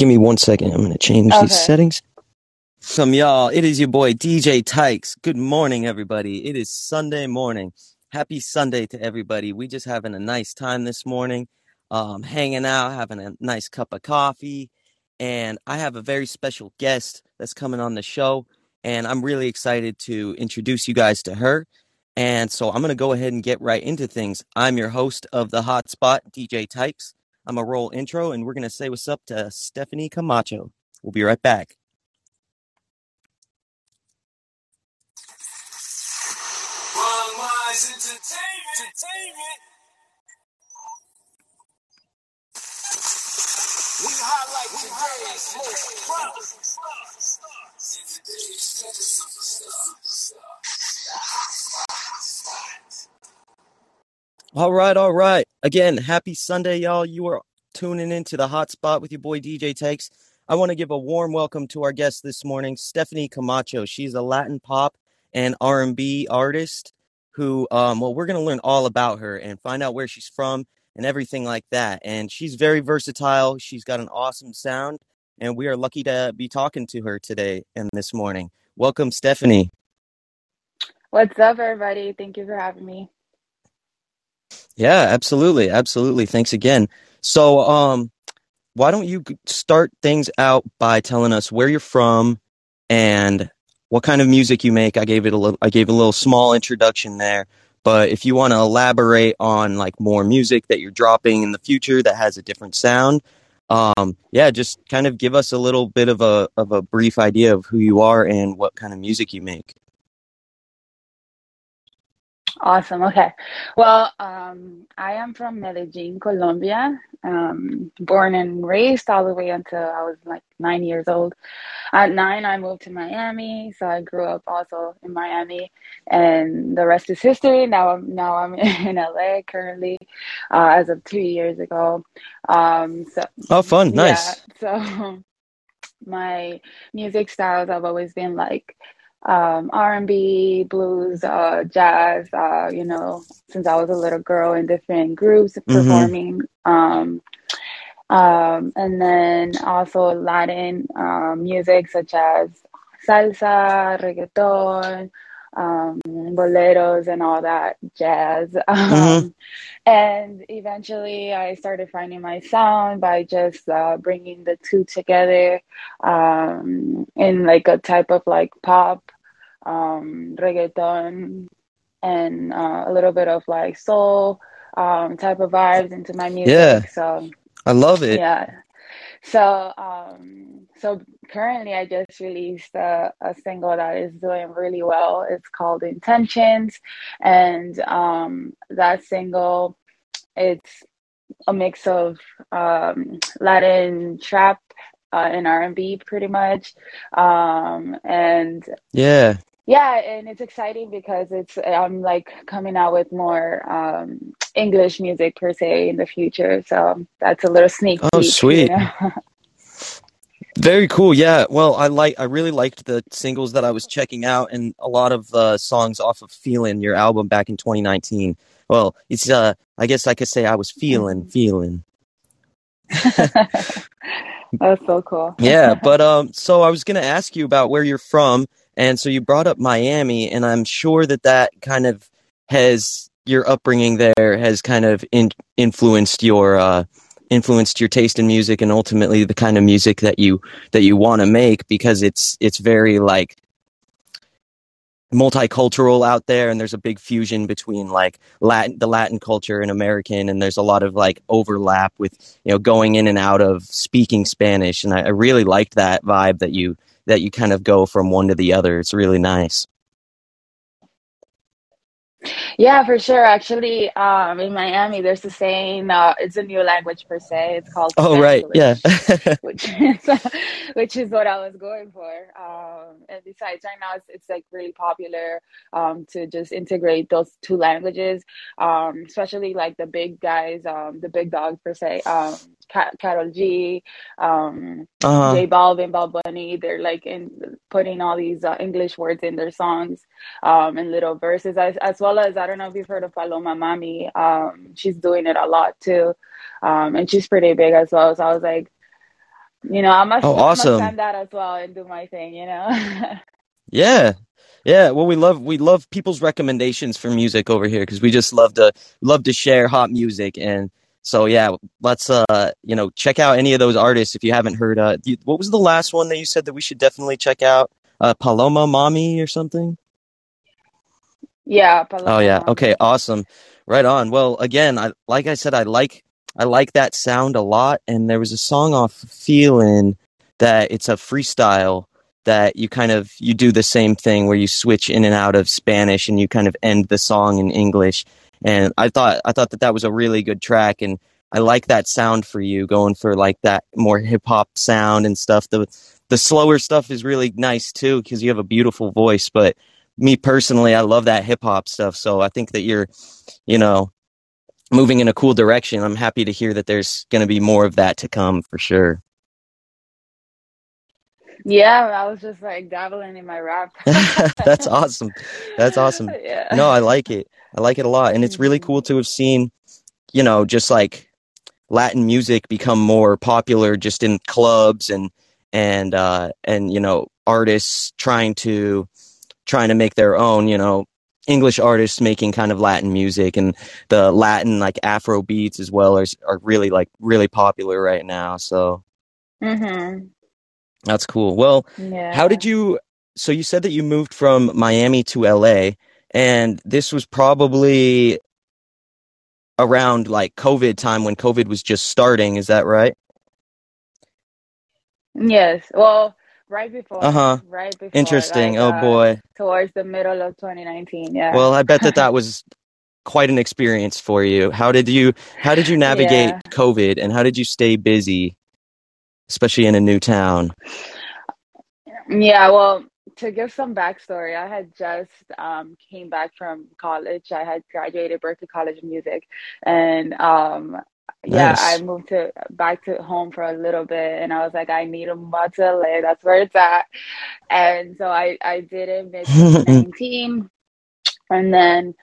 Give me one second. I'm going to change okay. these settings. Some y'all, it is your boy DJ Tykes. Good morning, everybody. It is Sunday morning. Happy Sunday to everybody. We just having a nice time this morning, um, hanging out, having a nice cup of coffee. And I have a very special guest that's coming on the show. And I'm really excited to introduce you guys to her. And so I'm going to go ahead and get right into things. I'm your host of the Hotspot, DJ Tykes. I'm a roll intro, and we're going to say what's up to Stephany Camacho. We'll be right back. We highlight today's most All right, all right. Again, happy Sunday, y'all. You are tuning into the hot spot with your boy DJ Takes. I want to give a warm welcome to our guest this morning, Stephany Camacho. She's a Latin pop and R&B artist who, um, well, we're going to learn all about her and find out where she's from and everything like that. And she's very versatile. She's got an awesome sound, and we are lucky to be talking to her today and this morning. Welcome, Stephany. What's up, everybody? Thank you for having me. Yeah, absolutely. Absolutely. Thanks again. So, um, why don't you start things out by telling us where you're from and what kind of music you make? I gave it a little, I gave a little small introduction there, but if you want to elaborate on like more music that you're dropping in the future that has a different sound, um, yeah, just kind of give us a little bit of a of a brief idea of who you are and what kind of music you make. Awesome. Okay. Well, um, I am from Medellin, Colombia. Um, born and raised all the way until I was like nine years old. At nine, I moved to Miami, so I grew up also in Miami, and the rest is history. Now I'm now I'm in LA currently, uh, as of two years ago. Um, so oh, fun, nice. Yeah, so my music styles have always been like um, R&B, blues, uh, jazz, uh, you know, since I was a little girl in different groups mm-hmm. performing. Um, um, and then also Latin um, music such as salsa, reggaeton, um, boleros, and all that jazz. Mm-hmm. Um, and eventually, I started finding my sound by just uh, bringing the two together um, in like a type of like pop, um, reggaeton, and uh, a little bit of like soul um, type of vibes into my music. Yeah. So I love it. Yeah. So, um, so currently I just released a, a, single that is doing really well. It's called Intentions. And, um, that single, it's a mix of, um, Latin trap, uh, and R&B pretty much. Um, and yeah, yeah and it's exciting because it's i'm like coming out with more um, english music per se in the future so that's a little sneak oh peek, sweet. You know? very cool yeah. Well i like i really liked the singles that i was checking out and a lot of uh, songs off of feeling your album back in 2019 well it's uh i guess i could say i was feeling mm-hmm. feeling that's so cool. Yeah but um so i was gonna ask you about where you're from and so you brought up Miami, and I'm sure that that kind of has your upbringing there has kind of in, influenced your uh, influenced your taste in music, and ultimately the kind of music that you that you want to make because it's it's very like multicultural out there and there's a big fusion between like latin the latin culture and american and there's a lot of like overlap with you know going in and out of speaking spanish and i, I really liked that vibe that you that you kind of go from one to the other. It's really nice. Yeah, for sure. Actually, um, in Miami, there's a saying. Uh, it's a new language per se. It's called. Oh right, yeah. which is which is what I was going for. Um, and besides, right now it's, it's like really popular um, to just integrate those two languages, um, especially like the big guys, um, the big dogs per se. Um, Karol G, um, uh-huh. J Balvin, Bad Bunny. They're like in putting all these uh, English words in their songs um, and little verses, as, as well as I don't know if you've heard of Paloma Mami. Um, she's doing it a lot too, um, and she's pretty big as well. So I was like, you know, I must, oh, awesome. I must send that as well and do my thing, you know. yeah, yeah. Well, we love we love people's recommendations for music over here because we just love to love to share hot music and. So yeah, let's uh you know check out any of those artists if you haven't heard. Uh, what was the last one that you said that we should definitely check out? Uh, Paloma Mami or something. Yeah. Paloma oh yeah. Okay. Awesome. Right on. Well, again, I like I said, I like I like that sound a lot. And there was a song off Feeling that it's a freestyle that you kind of you do the same thing where you switch in and out of Spanish and you kind of end the song in English. And I thought I thought that that was a really good track and I like that sound for you going for like that more hip hop sound and stuff. The the slower stuff is really nice too because you have a beautiful voice, but me personally, I love that hip hop stuff. So I think that you're, you know, moving in a cool direction. I'm happy to hear that there's going to be more of that to come for sure. Yeah, I was just like dabbling in my rap. That's awesome. That's awesome. Yeah. No, I like it. I like it a lot. And it's really mm-hmm. cool to have seen, you know, just like Latin music become more popular just in clubs and and uh and you know, artists trying to trying to make their own, you know, English artists making kind of Latin music and the Latin like Afro beats as well are are really like really popular right now. So mm-hmm. that's cool. Well, yeah. how did you? So you said that you moved from Miami to LA, and this was probably around like COVID time when COVID was just starting. Is that right? Yes. Well, right before. Uh huh. Right before. Interesting. Like, oh uh, boy. Towards the middle of 2019. Yeah. Well, I bet that that was quite an experience for you. How did you How did you navigate yeah. COVID, and how did you stay busy, especially in a new town? Yeah. Well, to give some backstory, I had just um, came back from college. I had graduated Berklee College of Music, and um, yeah, I moved to back to home for a little bit, and I was like, I need a move to LA. That's where it's at. And so I I did it mid 2019, and then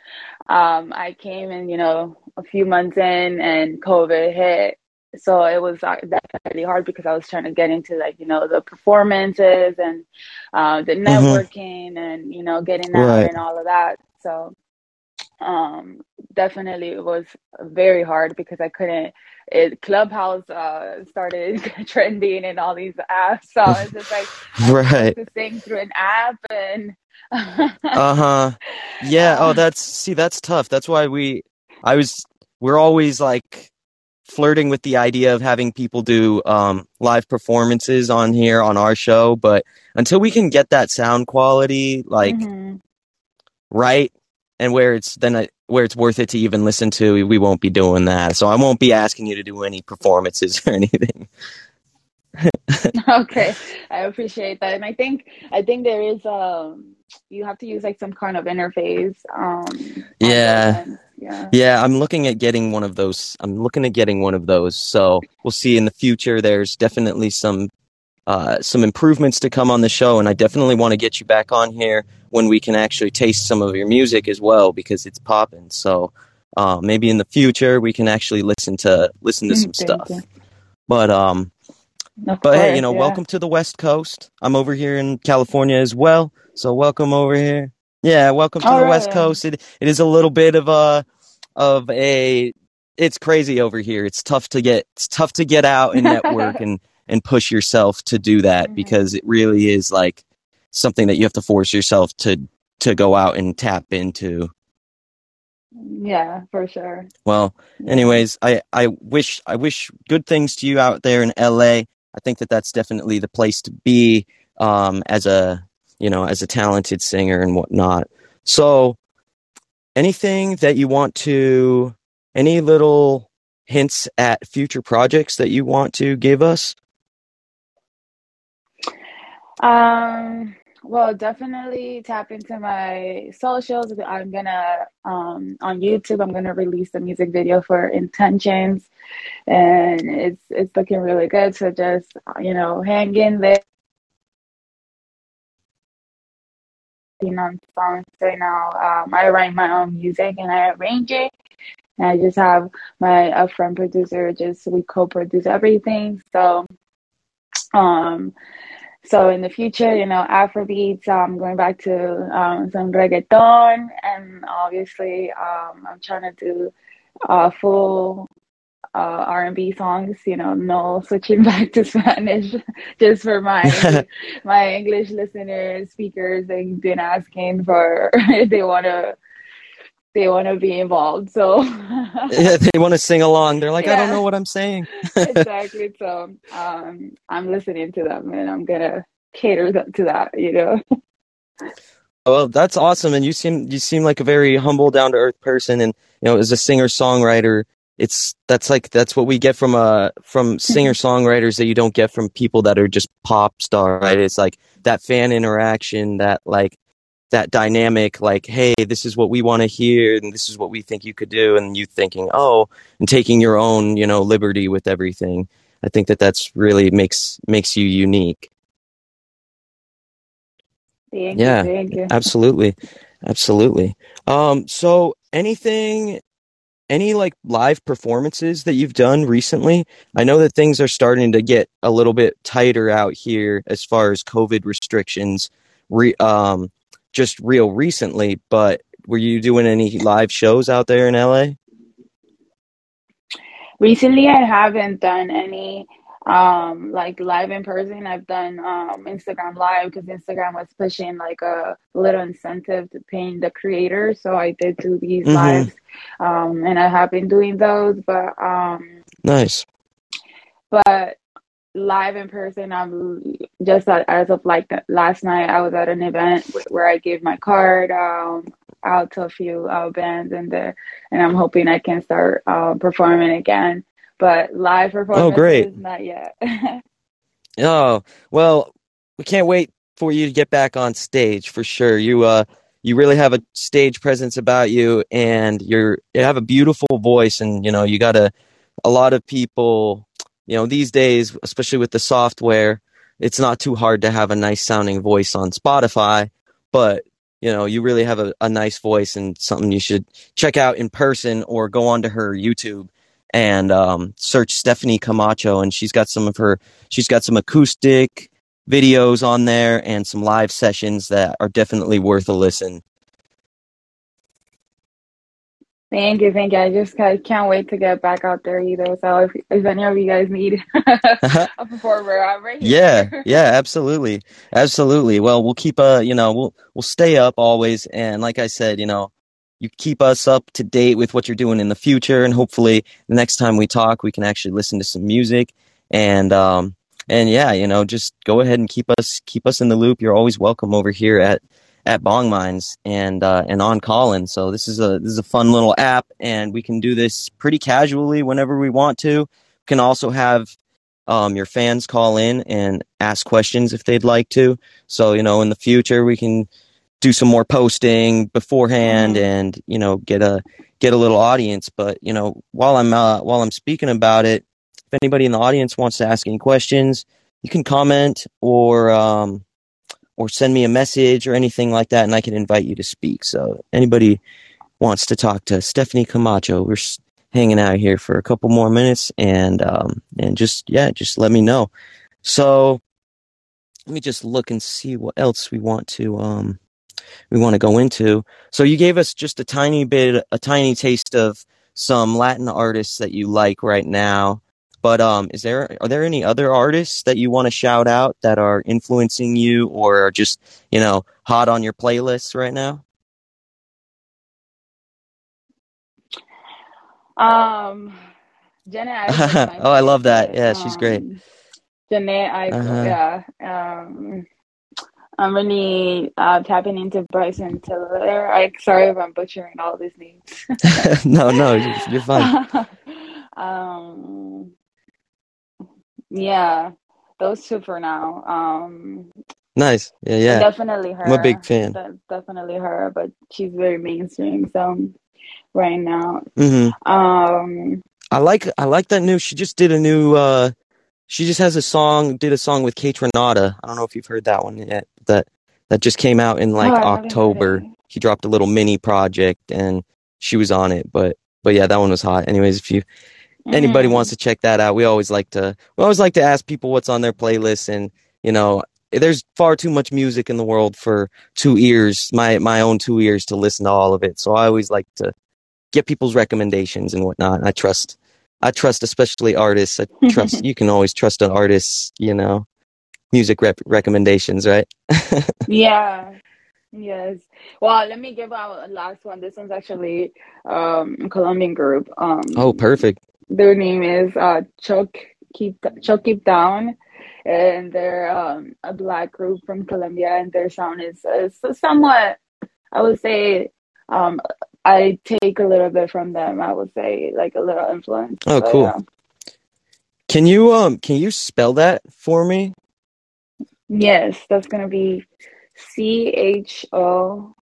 um, I came in, you know, a few months in, and COVID hit. So it was uh, definitely hard because I was trying to get into like you know the performances and uh, the mm-hmm. networking mm-hmm. and you know getting out right. and all of that. So um definitely it was very hard because i couldn't it clubhouse uh started trending and all these apps so it's just like right to sing through an app and uh-huh yeah oh that's see that's tough that's why we i was we're always like flirting with the idea of having people do um live performances on here on our show but until we can get that sound quality like mm-hmm. right and where it's then I, where it's worth it to even listen to, we won't be doing that. So I won't be asking you to do any performances or anything. okay, I appreciate that, and I think I think there is um you have to use like some kind of interface. Um, yeah. Yeah. Yeah, I'm looking at getting one of those. I'm looking at getting one of those. So we'll see in the future. There's definitely some uh, some improvements to come on the show, and I definitely want to get you back on here when we can actually taste some of your music as well because it's popping. So uh, maybe in the future we can actually listen to listen to mm, some stuff. You. But um, of but course, hey, you know, yeah. welcome to the West Coast. I'm over here in California as well, so welcome over here. Yeah, welcome to All the right. West Coast. It it is a little bit of a of a it's crazy over here. It's tough to get it's tough to get out and network and and push yourself to do that mm-hmm. because it really is like something that you have to force yourself to to go out and tap into yeah for sure well anyways i i wish i wish good things to you out there in la i think that that's definitely the place to be um as a you know as a talented singer and whatnot so anything that you want to any little hints at future projects that you want to give us um, well, definitely tap into my socials. I'm gonna um, on YouTube. I'm gonna release a music video for Intentions, and it's it's looking really good. So just you know, hang in there. On songs right now. Um, I write my own music and I arrange it. And I just have my upfront producer. Just we co-produce everything. So Um, so in the future, you know, Afrobeats, I'm going back to um, some reggaeton, and obviously, um, I'm trying to do a full uh, R&B songs. You know, no switching back to Spanish, just for my my English listeners, speakers. They've been asking for if they want to they want to be involved. So yeah, they want to sing along. They're like, yeah. I don't know what I'm saying. exactly. So um, I'm listening to them, and I'm gonna cater to that. You know. Well, that's awesome, and you seem you seem like a very humble, down to earth person, and you know, as a singer songwriter, it's that's like that's what we get from uh from singer songwriters that you don't get from people that are just pop star, right? It's like that fan interaction, that like that dynamic like hey this is what we want to hear and this is what we think you could do and you thinking oh and taking your own you know liberty with everything i think that that's really makes makes you unique thank yeah you, you. absolutely absolutely um so anything any like live performances that you've done recently i know that things are starting to get a little bit tighter out here as far as covid restrictions Re, um just real recently, but were you doing any live shows out there in LA? Recently, I haven't done any um like live in person i've done um instagram live because instagram was pushing like a little incentive to paying the creators so i did do these mm-hmm. lives um and i have been doing those but um nice but live in person. I'm just as of like last night, I was at an event where I gave my card um, out to a few uh, bands in there, and I'm hoping I can start uh, performing again. But live performance, oh great, not yet. oh well, we can't wait for you to get back on stage for sure. You uh, you really have a stage presence about you, and you're you have a beautiful voice, and you know you got a a lot of people you know, these days, especially with the software, it's not too hard to have a nice sounding voice on Spotify, but you know, you really have a, a nice voice and something you should check out in person or go onto her YouTube and um, search Stephany Camacho. And she's got some of her, she's got some acoustic videos on there and some live sessions that are definitely worth a listen. Thank you, thank you. I just I can't wait to get back out there either. So if, if any of you guys need a performer, I'm right here. Yeah, yeah, absolutely, absolutely. Well, we'll keep uh, you know, we'll we'll stay up always, and like I said, you know, you keep us up to date with what you're doing in the future, and hopefully the next time we talk, we can actually listen to some music, and um, and yeah, you know, just go ahead and keep us keep us in the loop. You're always welcome over here at at Bong Minds and uh, and on Callin. So this is a this is a fun little app, and we can do this pretty casually whenever we want to. We can also have um, your fans call in and ask questions if they'd like to. So you know, in the future, we can do some more posting beforehand, mm-hmm. and you know, get a get a little audience. But you know, while I'm uh, while I'm speaking about it, if anybody in the audience wants to ask any questions, you can comment or um, or send me a message or anything like that, and I can invite you to speak. So anybody wants to talk to Stephany Camacho, we're hanging out here for a couple more minutes, and um, and just yeah, just let me know. So let me just look and see what else we want to um we want to go into. So you gave us just a tiny bit, a tiny taste of some Latin artists that you like right now. But um, is there are there any other artists that you want to shout out that are influencing you or are just you know hot on your playlists right now? Um, Jenna. oh, I love that. Yeah, she's um, great. Jhené uh-huh. yeah. Um, I'm really uh, tapping into Bryson Tiller. I sorry if I'm butchering all these names. no, no, you're, you're fine. um, yeah, those two for now. Um, nice. Yeah, yeah. Definitely her. I'm a big fan. De- definitely her, but she's very mainstream. So right now, mm-hmm. um, I like I like that new. She just did a new. uh She just has a song. Did a song with Kaytranada. I don't know if you've heard that one yet. That that just came out in like oh, October. He dropped a little mini project and she was on it. But but yeah, that one was hot. Anyways, if you anybody wants to check that out, we always like to we always like to ask people what's on their playlist, and you know, there's far too much music in the world for two ears, my my own two ears to listen to all of it. So I always like to get people's recommendations and whatnot. I trust I trust especially artists. I trust you can always trust an artist, you know, music rep- recommendations, right? yeah. Yes. Well, let me give out a last one. This one's actually um a Colombian group. Um Oh, perfect. Their name is uh Chuck Keep ChocQuibTown and they're um a black group from Colombia and their sound is, is somewhat I would say um I take a little bit from them. I would say like a little influence. Oh, cool. yeah. Can you um can you spell that for me? Yes, that's gonna be C H O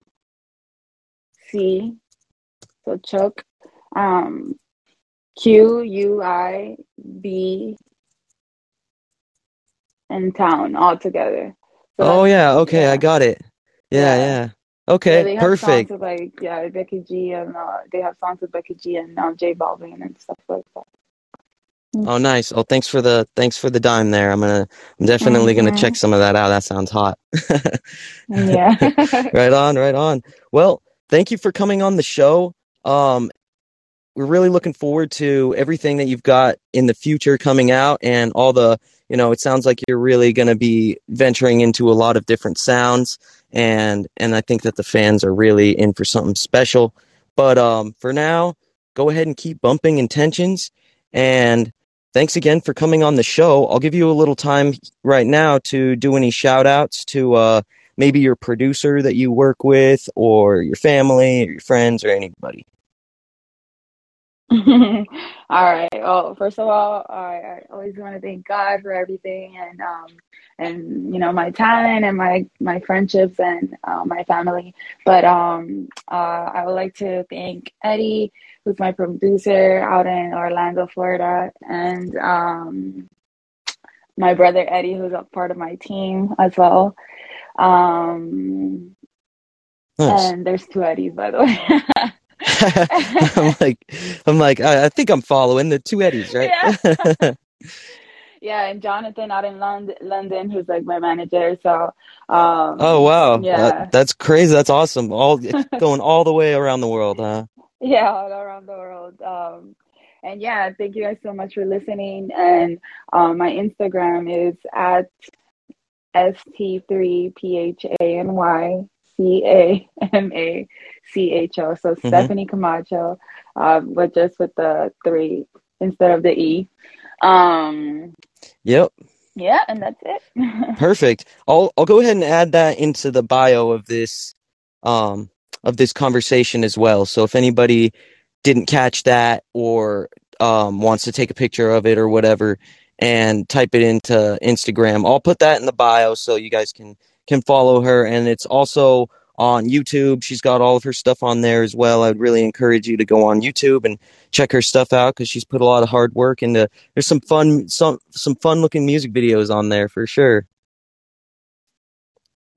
C. So Choc. Um, Q U I B and town all together. So Oh yeah, okay, I got it. Yeah, Yeah. yeah. Yeah, Okay, have perfect. with like yeah Becky G and uh, they have songs with Becky G and uh, J Balvin and stuff like that. Oh, nice. Oh, thanks for the thanks for the dime there. I'm gonna I'm definitely gonna Mhm. check some of that out. That sounds hot. Yeah. right on, right on. Well, thank you for coming on the show. Um, we're really looking forward to everything that you've got in the future coming out and all the, you know, it sounds like you're really going to be venturing into a lot of different sounds and and I think that the fans are really in for something special. But um for now, go ahead and keep bumping intentions and thanks again for coming on the show. I'll give you a little time right now to do any shout outs to uh maybe your producer that you work with or your family or your friends or anybody. All right. Well, first of all, I, I always want to thank God for everything and um and you know my talent and my my friendships and uh, my family. But um uh I would like to thank Eddie, who's my producer out in Orlando, Florida, and um my brother Eddie, who's a part of my team as well. Um Nice. and there's two Eddies by the way. I'm like, I'm like, I, I think I'm following the two Eddies, right? Yeah, yeah, and Jonathan out in London, London, who's like my manager. So, um, oh wow, yeah, That- that's crazy. That's awesome. All going all the way around the world, huh? yeah, all around the world. Um, and yeah, thank you guys so much for listening. And um, my Instagram is at st3phany-c-a-m-a-c-h-o. So Mhm. Stephany Camacho, um, but just with the three instead of the e. Um, Yep, yeah, and that's it. perfect. I'll I'll go ahead and add that into the bio of this um of this conversation as well. So if anybody didn't catch that or um wants to take a picture of it or whatever and type it into Instagram, I'll put that in the bio so you guys can can follow her and it's also on YouTube. She's got all of her stuff on there as well. I'd really encourage you to go on YouTube and check her stuff out because she's put a lot of hard work into. There's some fun, some some fun looking music videos on there for sure.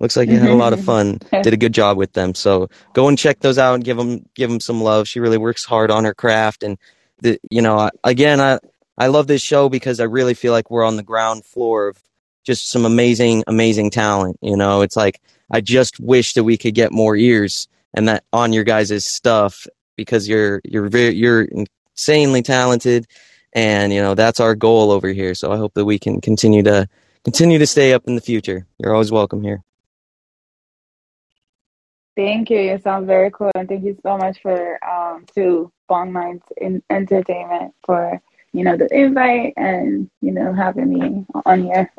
Looks like you had a lot of mm-hmm. fun. Did a good job with them. So go and check those out and give them give them some love. She really works hard on her craft and the you know I- again I I love this show because I really feel like we're on the ground floor of just some amazing amazing talent. You know, it's like I just wish that we could get more ears and that on your guys' stuff because you're you're very you're insanely talented and you know that's our goal over here. So I hope that we can continue to continue to stay up in the future. You're always welcome here. Thank you. You sound very cool, and thank you so much for um to Bong Minds in Entertainment for you know the invite and you know having me on here.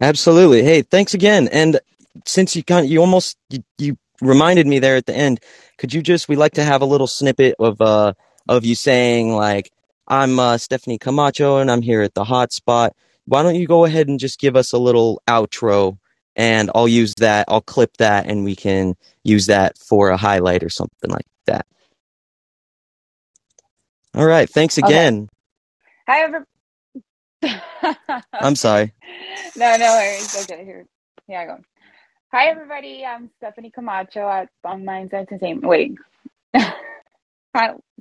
Absolutely. Hey, thanks again. And since you kind of, you almost you, you reminded me there at the end, could you just we like to have a little snippet of uh of you saying like I'm uh, Stephany Camacho and I'm here at the hot spot. Why don't you go ahead and just give us a little outro and I'll use that. I'll clip that and we can use that for a highlight or something like that. All right. Thanks Okay. again. Hi, everybody. I'm sorry. no, no worries. Okay, here, here I go. Hi, everybody. I'm Stephany Camacho at Bong Minds Entertainment. Wait.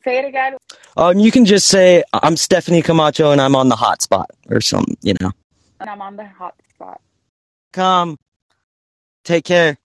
Say it again. Um, you can just say I'm Stephany Camacho and I'm on the hot spot or something, you know. And I'm on the hot spot. Come. Take care.